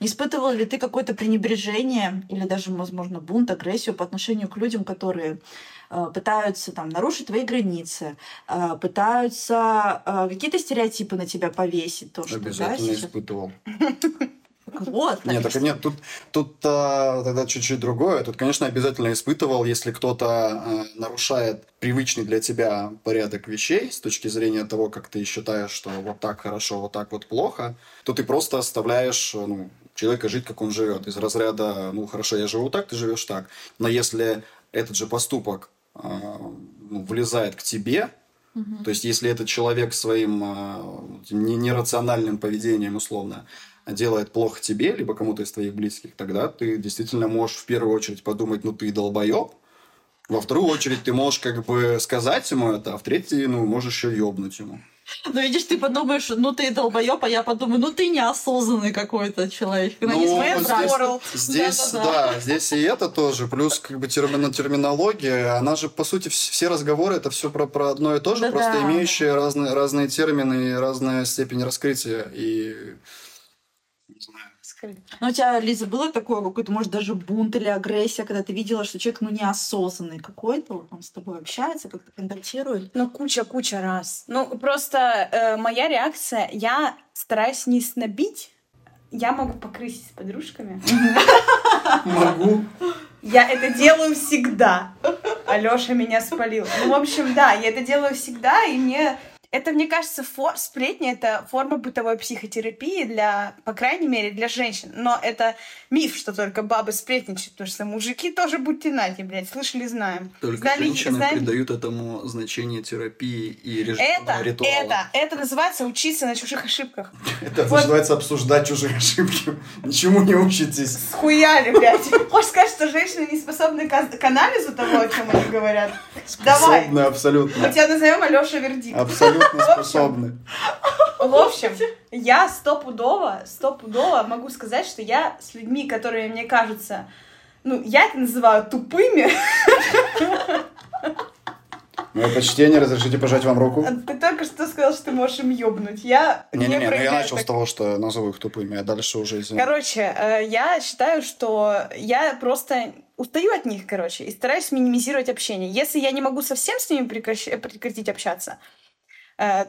Не испытывал ли ты какое-то пренебрежение или даже, возможно, бунт, агрессию по отношению к людям, которые э, пытаются там нарушить твои границы, э, пытаются э, какие-то стереотипы на тебя повесить, то что да, Обязательно сейчас- испытывал. Вот, Нет, так нет, тут, тут а, тогда чуть-чуть другое. Тут, конечно, обязательно испытывал, если кто-то а, нарушает привычный для тебя порядок вещей с точки зрения того, как ты считаешь, что вот так хорошо, вот так вот плохо, то ты просто оставляешь ну, человека жить, как он живет. Из разряда, ну хорошо, я живу так, ты живешь так. Но если этот же поступок а, ну, влезает к тебе, то есть, если этот человек своим а, нерациональным поведением, условно, делает плохо тебе, либо кому-то из твоих близких, тогда ты действительно можешь в первую очередь подумать, ну, ты долбоеб. Во вторую очередь ты можешь как бы сказать ему это, а в третью, ну, можешь еще ёбнуть ему. Ну, видишь, ты подумаешь, ну ты долбоеб, а я подумаю, ну ты неосознанный какой-то человек. Ну, Ну, своей вот братья. World. Здесь, Да-да-да. да, здесь и это тоже. Плюс как бы терминология, она же, по сути, вс- все разговоры, это все про, про одно и то же, Да-да. просто имеющие разные, разные термины и разная степень раскрытия. И не знаю. Ну, у тебя, Лиза, было такое какой-то, может, даже бунт или агрессия, когда ты видела, что человек, ну, неосознанный какой-то, он с тобой общается, как-то контактирует? Ну, куча-куча раз. Ну, просто э, моя реакция, я стараюсь не снобить, я могу покрысить с подружками. Могу. Я это делаю всегда. Алёша меня спалил. Ну, в общем, да, я это делаю всегда, и мне это, мне кажется, фор... сплетни — это форма бытовой психотерапии для, по крайней мере, для женщин. Но это миф, что только бабы сплетничают, потому что мужики тоже будьте нати, блядь, слышали, знаем. Только Знали- женщины знали- придают этому значение терапии и Это, режима ритуала. это, это называется учиться на чужих ошибках. Это называется обсуждать чужие ошибки. Ничему не учитесь. Схуяли, блядь. Хочешь сказать, что женщины не способны к, к анализу того, о чем они говорят? Давай. Способны абсолютно. Мы тебя назовем Алёша Вердикт. Абсолютно способны. В общем, я стопудово, стопудово могу сказать, что я с людьми, которые мне кажутся, ну, я это называю тупыми. Мое почтение, разрешите пожать вам руку? Ты только что сказал, что ты можешь им ёбнуть. Я Не-не-не, ну я проявляю начал с так- того, что назову их тупыми, а дальше уже извини. Короче, э, я считаю, что я просто устаю от них, короче, и стараюсь минимизировать общение. Если я не могу совсем с ними прекращ- прекратить общаться,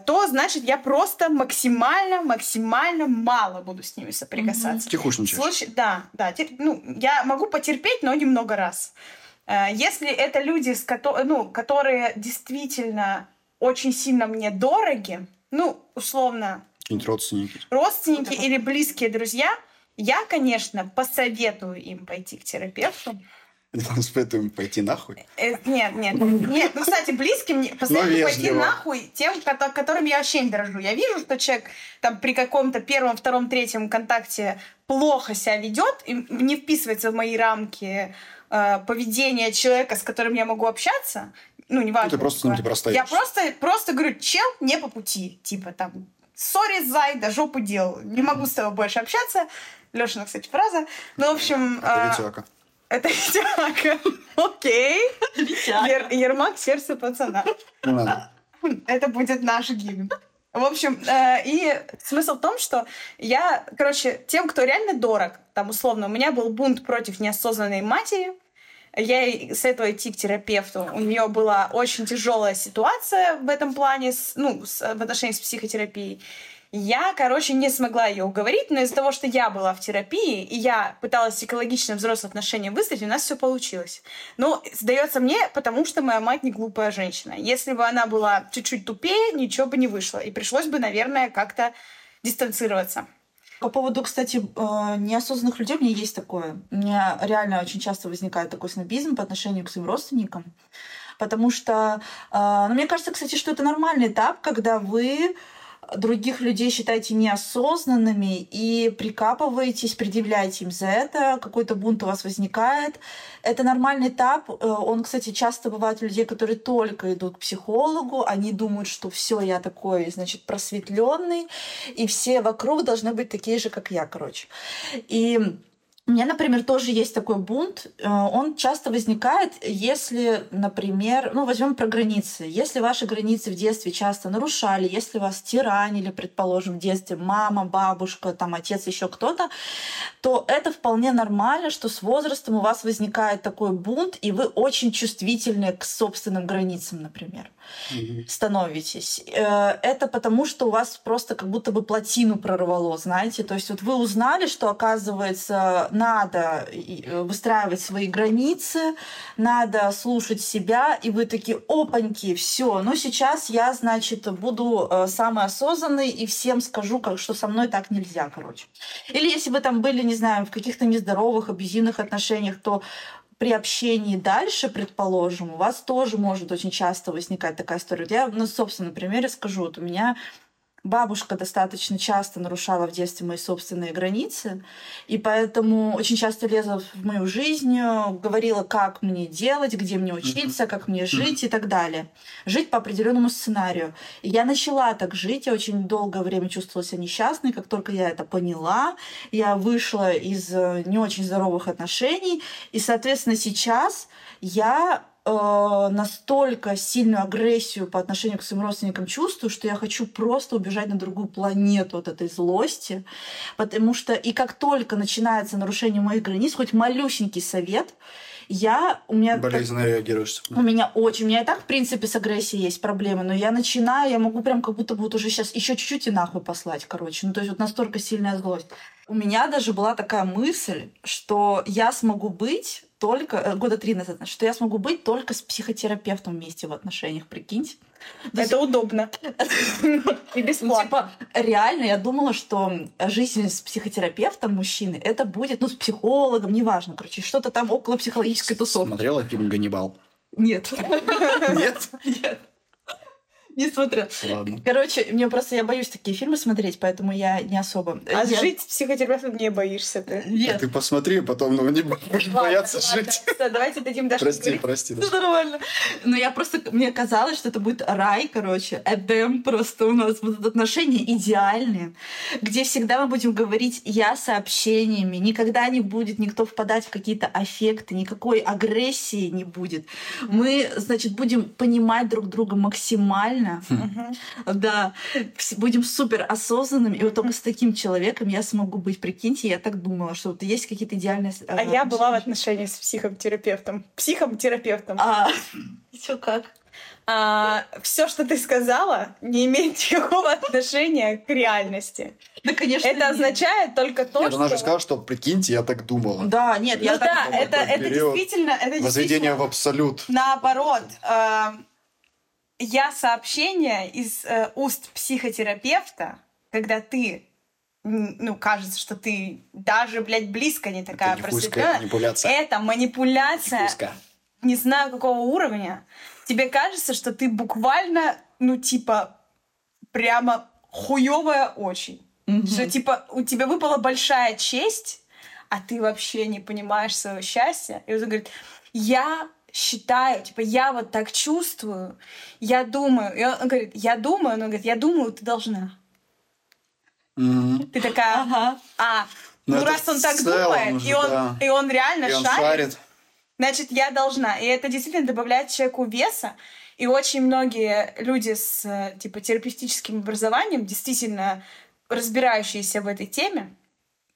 то значит я просто максимально, максимально мало буду с ними соприкасаться. Тихушничаешь. Случай, да, да. тер- ну, я могу потерпеть, но немного раз. Э, Если это люди, с кото- ну, которые действительно очень сильно мне дороги, ну, условно, Какие-нибудь родственники. родственники или близкие друзья, я, конечно, посоветую им пойти к терапевту. Вам советуем пойти нахуй. Э, Нет, нет, нет. Ну, кстати, близким не- посоветую пойти нахуй тем, кото- которым я вообще не дорожу. Я вижу, что человек там при каком-то первом, втором, третьем контакте плохо себя ведет и не вписывается в мои рамки э, поведения человека, с которым я могу общаться. Ну, неважно. Ну, ты просто с ним, расстаешься. Я просто, просто говорю, чел не по пути. Типа там, сори, зай, да жопу дел. Не могу с тобой больше общаться. Лешина, кстати, фраза. Ну, в общем... Витяка. Это Витяка. Окей. Ер- Ермак сердце пацана. Это будет наш гимн. В общем, э, и смысл в том, что я, короче, тем, кто реально дорог, там, условно, у меня был бунт против неосознанной матери, я ей советовала идти к терапевту. У нее была очень тяжелая ситуация в этом плане, с- ну, с- в отношении с психотерапией. Я, короче, не смогла ее уговорить, но из-за того, что я была в терапии, и я пыталась экологичным взрослым отношениям выстроить, у нас все получилось. Но сдается мне, потому что моя мать не глупая женщина. Если бы она была чуть-чуть тупее, ничего бы не вышло. И пришлось бы, наверное, как-то дистанцироваться. По поводу, кстати, э, неосознанных людей, у меня есть такое. У меня реально очень часто возникает такой снобизм по отношению к своим родственникам. Потому что, ну, мне кажется, кстати, что это нормальный этап, когда вы других людей считаете неосознанными и прикапываетесь, предъявляете им за это, какой-то бунт у вас возникает. Это нормальный этап. Э, Он, кстати, часто бывает у людей, которые только идут к психологу, они думают, что все, я такой, значит, просветленный, и все вокруг должны быть такие же, как я, короче. И у меня, например, тоже есть такой бунт. Э, Он часто возникает, если, например, ну, возьмем про границы. Если ваши границы в детстве часто нарушали, если вас тиранили, предположим, в детстве мама, бабушка, там, отец, еще кто-то, то это вполне нормально, что с возрастом у вас возникает такой бунт, и вы очень чувствительны к собственным границам, например становитесь. Э, Это потому, что у вас просто как будто бы плотину прорвало, знаете. То есть вот вы узнали, что, оказывается, надо э, выстраивать свои границы, надо слушать себя, и вы такие, опаньки, все, ну сейчас я, значит, буду э, самый осознанный и всем скажу, как, что со мной так нельзя, короче. Или если вы там были, не знаю, в каких-то нездоровых, абьюзивных отношениях, то при общении дальше, предположим, у вас тоже может очень часто возникать такая история. Я на собственном примере скажу. Вот у меня бабушка достаточно часто нарушала в детстве мои собственные границы, и поэтому очень часто лезла в мою жизнь, говорила, как мне делать, где мне учиться, как мне жить и так далее. Жить по определенному сценарию. И я начала так жить, я очень долгое время чувствовала себя несчастной, как только я это поняла, я вышла из э, не очень здоровых отношений, и, соответственно, сейчас я э, настолько сильную агрессию по отношению к своим родственникам чувствую, что я хочу просто убежать на другую планету от этой злости. Потому что и как только начинается нарушение моих границ, хоть малюсенький совет, я у меня так- Болезненно реагируешь. у меня очень, у меня и так, в принципе, с агрессией есть проблемы, но я начинаю, я могу прям как будто бы вот уже сейчас еще чуть-чуть и нахуй послать, короче. Ну, то есть вот настолько сильная злость. У меня даже была такая мысль, что я смогу быть только э, года три назад, что я смогу быть только с психотерапевтом вместе в отношениях, прикиньте. То есть, Это удобно. И ну, бесплатно. типа, реально я думала, что жизнь с психотерапевтом мужчины это будет, ну, с психологом, неважно, короче, что-то там около психологической тусовки. Смотрела фильм «Ганнибал»? Нет. Нет? Нет. Не смотрела. Ладно. Короче, мне просто я боюсь такие фильмы смотреть, поэтому я не особо. А Я- жить психотерапевтом не боишься ты. А Нет. ты посмотри, потом ну, не будешь бояться Ладно, жить. ладно. Всё, Давайте дадим Даше Прости, говорить. прости. Все нормально. Но я просто, мне казалось, что это будет рай, короче, Эдем просто у нас будут отношения идеальные, где всегда мы будем говорить я сообщениями, никогда не будет никто впадать в какие-то аффекты, никакой агрессии не будет. Мы, значит, будем понимать друг друга максимально, Мгм. да, будем супер осознанными, и вот только с таким человеком я смогу быть, прикиньте, я так думала, что вот есть какие-то идеальные... э, А я была в отношениях с психотерапевтом. Психотерапевтом. А, чё как? все, что ты сказала, не имеет никакого отношения к реальности. Да, конечно, Это нет. означает только то, Нет, что... она же сказала, что прикиньте, я так думала. Да, нет, Ну я да, так... это, такой это период. действительно... Это Возведение в действительно абсолют. наоборот. э, я сообщение из э, уст психотерапевта, когда ты ну, кажется, что ты даже, блядь, близко не такая Это просветленная. манипуляция. Это манипуляция Нихуйская. не знаю какого уровня, тебе кажется, что ты буквально, ну, типа, прямо хуевая очень. Мгм. Что, типа, у тебя выпала большая честь, а ты вообще не понимаешь своего счастья. И он говорит, я считаю, типа, я вот так чувствую, я думаю. И он говорит, я думаю, он говорит, я думаю, ты должна. Ты такая, Ага. а, Ну, ну, раз он так думает, уже, и, он, да. и он реально И он шарит, шарит. значит, я должна. И это действительно добавляет человеку веса. И очень многие люди с типа терапевтическим образованием, действительно разбирающиеся в этой теме,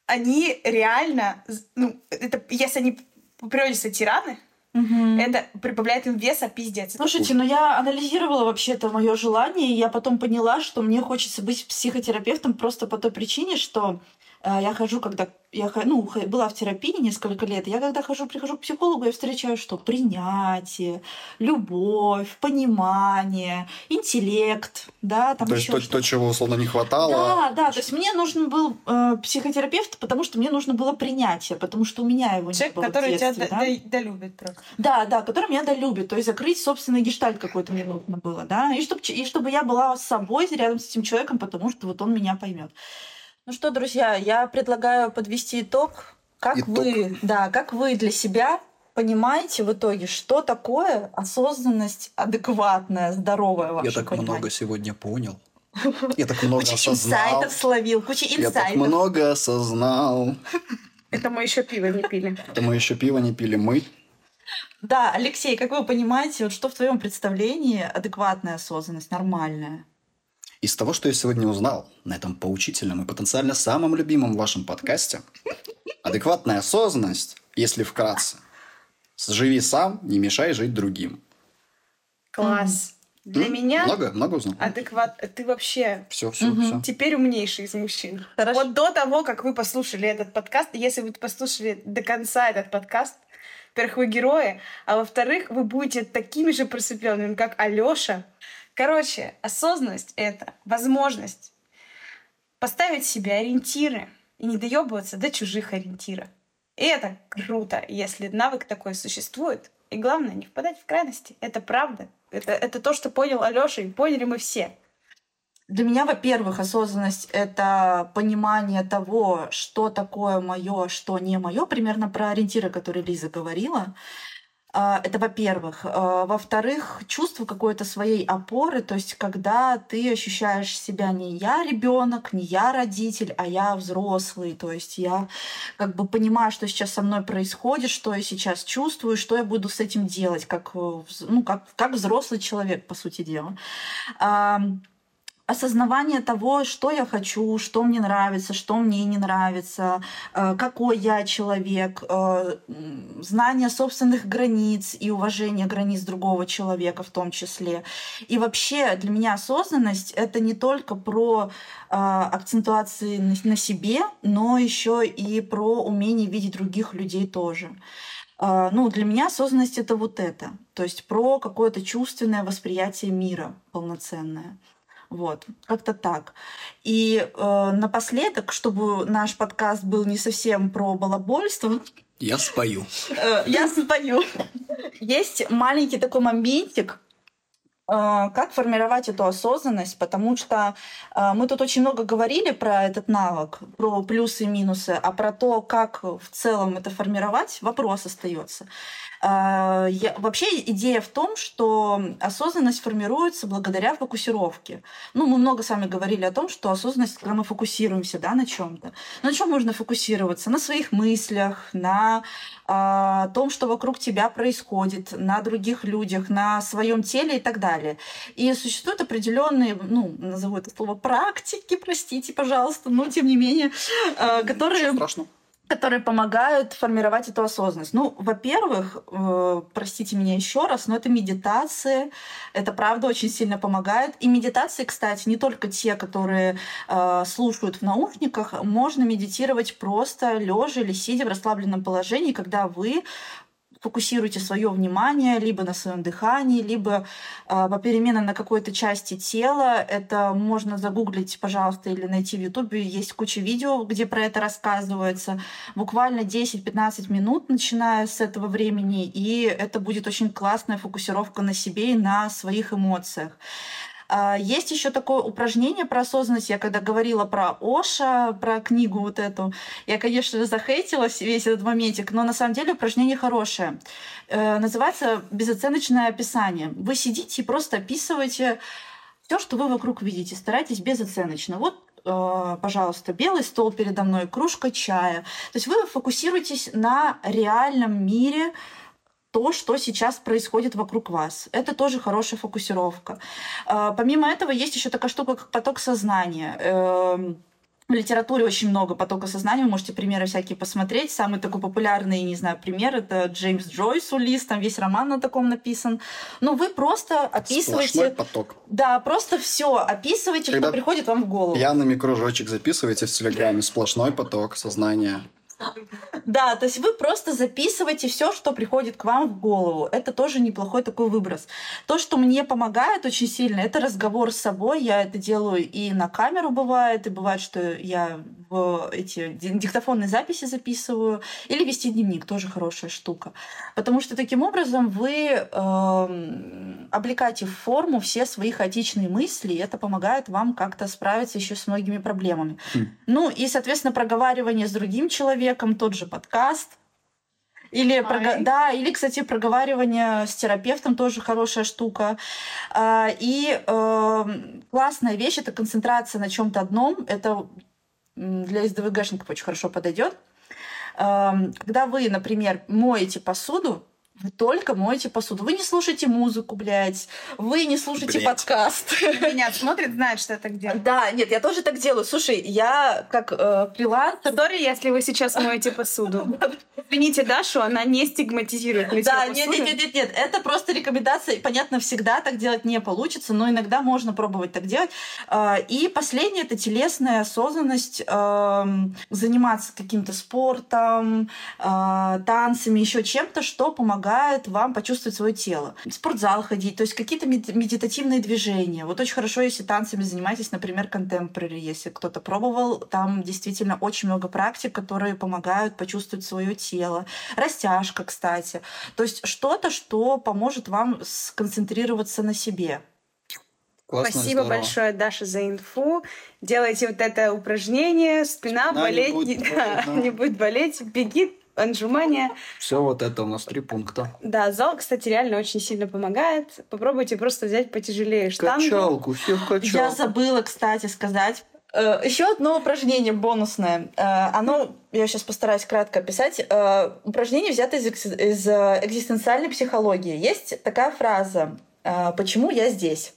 они реально, ну, это, если они по природе тираны, Мгм. это прибавляет им веса пиздец. Слушайте, ну я анализировала вообще-то мое желание, и я потом поняла, что мне хочется быть психотерапевтом просто по той причине, что я хожу, когда я ну, была в терапии несколько лет, я когда хожу, прихожу к психологу, я встречаю что? Принятие, любовь, понимание, интеллект, да, там То есть ещё то, то, чего условно не хватало. Да, да, то есть мне нужен был э, психотерапевт, потому что мне нужно было принятие, потому что у меня его не Человек, было в который тебя детстве, до- да? до- долюбит просто. Да, да, который меня долюбит, то есть закрыть собственный гештальт какой-то мне нужно было, да, и чтобы, и чтобы я была с собой рядом с этим человеком, потому что вот он меня поймет. Ну что, друзья, я предлагаю подвести итог. Как Итог. вы, да, как вы для себя понимаете в итоге, что такое осознанность адекватная, здоровая в Я так понимании? много сегодня понял. Я так много Куча осознал. инсайтов словил, куча Я так инсайтов. много осознал. Это мы еще пиво не пили. Это мы еще пиво не пили. Мы Да, Алексей, как вы понимаете, вот что в твоем представлении адекватная осознанность, нормальная? Из того, что я сегодня узнал на этом поучительном и потенциально самом любимом вашем подкасте, адекватная осознанность, если вкратце, живи сам, не мешай жить другим. Класс. Для М? меня Много, много узнал? адекват... Ты вообще Все, все, Мгм. все. теперь умнейший из мужчин. Хорошо. Вот до того, как вы послушали этот подкаст, если вы послушали до конца этот подкаст, во-первых, вы герои, а во-вторых, вы будете такими же просветленными, как Алёша. Короче, осознанность — это возможность поставить себе ориентиры и не доебываться до чужих ориентиров. И это круто, если навык такой существует. И главное, не впадать в крайности. Это правда. Это, это то, что понял Алёша, и поняли мы все. Для меня, во-первых, осознанность это понимание того, что такое мое, что не мое, примерно про ориентиры, которые Лиза говорила. А, Это во-первых. А, Во-вторых, чувство какой-то своей опоры, то есть когда ты ощущаешь себя не я ребенок, не я родитель, а я взрослый, то есть я как бы понимаю, что сейчас со мной происходит, что я сейчас чувствую, что я буду с этим делать, как, э, ну, как, как взрослый человек, по сути дела. Осознавание того, что я хочу, что мне нравится, что мне не нравится, э, какой я человек, э, знание собственных границ и уважение границ другого человека в том числе. И вообще для меня осознанность это не только про э, акцентуации на себе, но еще и про умение видеть других людей тоже. Ну, для меня осознанность это вот это. То есть про какое-то чувственное восприятие мира полноценное. Вот, как-то так. И э, напоследок, чтобы наш подкаст был не совсем про балабольство, я спою. Э, я спою. Есть маленький такой моментик, как формировать эту осознанность, потому что э, мы тут очень много говорили про этот навык, про плюсы и минусы, а про то, как в целом это формировать, вопрос остается. А, вообще идея в том, что осознанность формируется благодаря фокусировке. Ну, мы много с вами говорили о том, что осознанность, когда мы фокусируемся да, на чем-то. На чем можно фокусироваться? На своих мыслях, на а, том, что вокруг тебя происходит, на других людях, на своем теле и так далее. И существуют определенные, ну, назову это слово практики, простите, пожалуйста, но тем не менее, а, которые... Которые помогают формировать эту осознанность. Ну, во-первых, э, простите меня еще раз, но это медитация. Это правда очень сильно помогает. И медитации, кстати, не только те, которые э, слушают в наушниках, можно медитировать просто лежа или сидя в расслабленном положении, когда вы фокусируйте свое внимание либо на своем дыхании, либо э, попеременно на какой-то части тела. Это можно загуглить, пожалуйста, или найти в Ютубе. Есть куча видео, где про это рассказывается. Буквально 10-15 минут, начиная с этого времени, и это будет очень классная фокусировка на себе и на своих эмоциях. А, есть еще такое упражнение про осознанность. Я когда говорила про Оша, про книгу вот эту, я, конечно, захейтилась весь этот моментик, но на самом деле упражнение хорошее. Э, называется «Безоценочное описание». Вы сидите и просто описываете все, что вы вокруг видите. Старайтесь безоценочно. Вот э, пожалуйста, белый стол передо мной, кружка чая. То есть вы фокусируетесь на реальном мире, то, что сейчас происходит вокруг вас. Это тоже хорошая фокусировка. А, помимо этого, есть еще такая штука, как поток сознания. Эм, в литературе очень много потока сознания, вы можете примеры всякие посмотреть. Самый такой популярный, не знаю, пример это Джеймс Джойс Улис, там весь роман на таком написан. Ну, вы просто описываете... Сплошной поток. Да, просто все описываете, Когда что приходит вам в голову. Пьяными кружочек записываете в Телеграме, сплошной поток сознания. Да, то есть вы просто записываете все, что приходит к вам в голову. Это тоже неплохой такой выброс. То, что мне помогает очень сильно, это разговор с собой. Я это делаю и на камеру бывает, и бывает, что я эти диктофонные записи записываю, или вести дневник, тоже хорошая штука. Потому что таким образом вы э, облекаете в форму все свои хаотичные мысли, и это помогает вам как-то справиться еще с многими проблемами. Mm. Ну и, соответственно, проговаривание с другим человеком, тот же подкаст, или, прого... да, или, кстати, проговаривание с терапевтом тоже хорошая штука. А, и э, классная вещь это концентрация на чем-то одном. Это для СДВГшников очень хорошо подойдет. Когда вы, например, моете посуду, вы только моете посуду. Вы не слушаете музыку, блядь. Вы не слушаете Блядь. подкаст. Меня смотрит, знает, что я так делаю. Да, нет, я тоже так делаю. Слушай, я как э, фрилансер... Сори, если вы сейчас моете посуду. Извините Дашу, она не стигматизирует Да, нет, нет, нет, нет, нет. Это просто рекомендация. Понятно, всегда так делать не получится, но иногда можно пробовать так делать. Э, и последнее — это телесная осознанность. Э, заниматься каким-то спортом, э, танцами, еще чем-то, что помогает помогает вам почувствовать свое тело. В спортзал ходить, то есть какие-то медитативные движения. Вот очень хорошо, если танцами занимаетесь, например, контемпорари, если кто-то пробовал, там действительно очень много практик, которые помогают почувствовать свое тело. Растяжка, кстати. То есть что-то, что поможет вам сконцентрироваться на себе. Классно, Спасибо здорово. большое, Даша, за инфу. Делайте вот это упражнение, спина, спина болеть, не будет, да, да. не будет болеть, беги Анжумания. Все вот это у нас три пункта. Да, зал, кстати, реально очень сильно помогает. Попробуйте просто взять потяжелее штангу. Качалку, все качалку. Я забыла, кстати, сказать. Э, Еще одно упражнение бонусное. Э, оно, я сейчас постараюсь кратко описать. Э, упражнение взято из, из экзистенциальной психологии. Есть такая фраза «Почему я здесь?»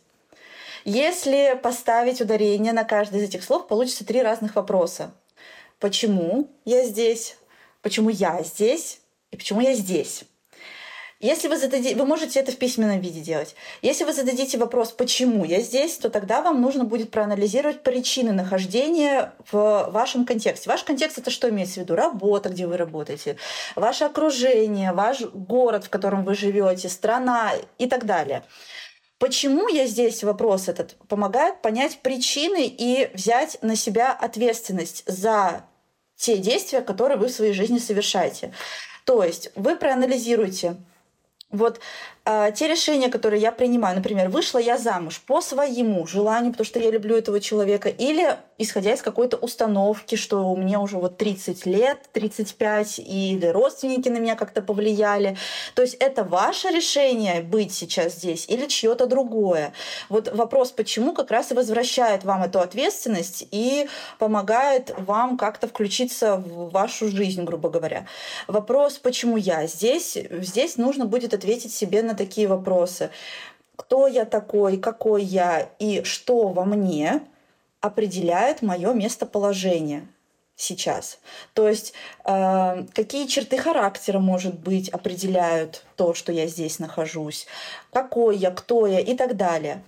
Если поставить ударение на каждый из этих слов, получится три разных вопроса. Почему я здесь? Почему я здесь? И почему я здесь? Если вы зададите, вы можете это в письменном виде делать. Если вы зададите вопрос, почему я здесь, то тогда вам нужно будет проанализировать причины нахождения в вашем контексте. Ваш контекст это что имеется в виду? Работа, где вы работаете, ваше окружение, ваш город, в котором вы живете, страна и так далее. Почему я здесь вопрос этот помогает понять причины и взять на себя ответственность за те действия, которые вы в своей жизни совершаете. То есть вы проанализируете, вот те решения, которые я принимаю, например, вышла я замуж по своему желанию, потому что я люблю этого человека, или исходя из какой-то установки, что у меня уже вот 30 лет, 35, или родственники на меня как-то повлияли. То есть это ваше решение быть сейчас здесь или чье-то другое. Вот вопрос, почему как раз и возвращает вам эту ответственность и помогает вам как-то включиться в вашу жизнь, грубо говоря. Вопрос, почему я здесь, здесь нужно будет ответить себе на такие вопросы. Кто я такой, какой я и что во мне определяет мое местоположение сейчас. То есть э, какие черты характера, может быть, определяют то, что я здесь нахожусь, какой я, кто я и так далее.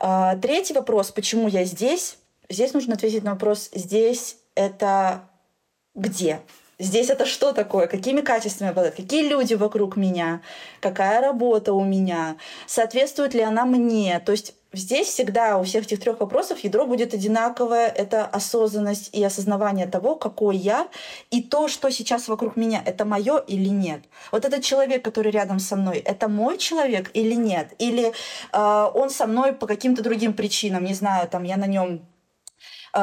Э, третий вопрос, почему я здесь? Здесь нужно ответить на вопрос, здесь это где? Здесь это что такое? Какими качествами обладает? Какие люди вокруг меня? Какая работа у меня? Соответствует ли она мне? То есть здесь всегда у всех этих трех вопросов ядро будет одинаковое. Это осознанность и осознавание того, какой я, и то, что сейчас вокруг меня, это мое или нет. Вот этот человек, который рядом со мной, это мой человек или нет? Или э, он со мной по каким-то другим причинам, не знаю, там я на нем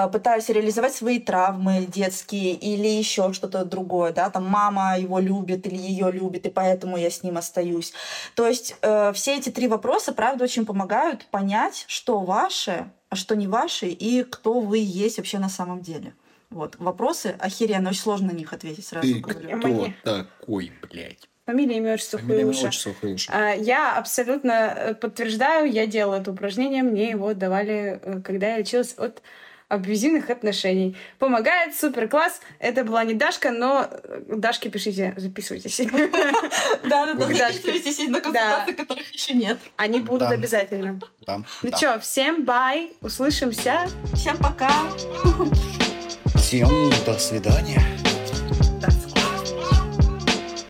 пытаюсь реализовать свои травмы детские или еще что-то другое, да, там мама его любит или ее любит, и поэтому я с ним остаюсь. То есть э, все эти три вопроса, правда, очень помогают понять, что ваше, а что не ваше, и кто вы есть вообще на самом деле. Вот. Вопросы охеренно, очень сложно на них ответить сразу. Ты говорю. кто такой, блядь? Фамилия, имя, отчество, Фамилия, имя, отчество, хуюша. А, Я абсолютно э, подтверждаю, я делала это упражнение, мне его давали, э, когда я лечилась от абьюзивных отношений. Помогает, супер класс. Это была не Дашка, но э, Дашке пишите, записывайтесь. Да, да, да. Записывайтесь на консультации, которых еще нет. Они будут обязательно. Да, Ну чё, всем бай, услышимся. Всем пока. Всем до свидания.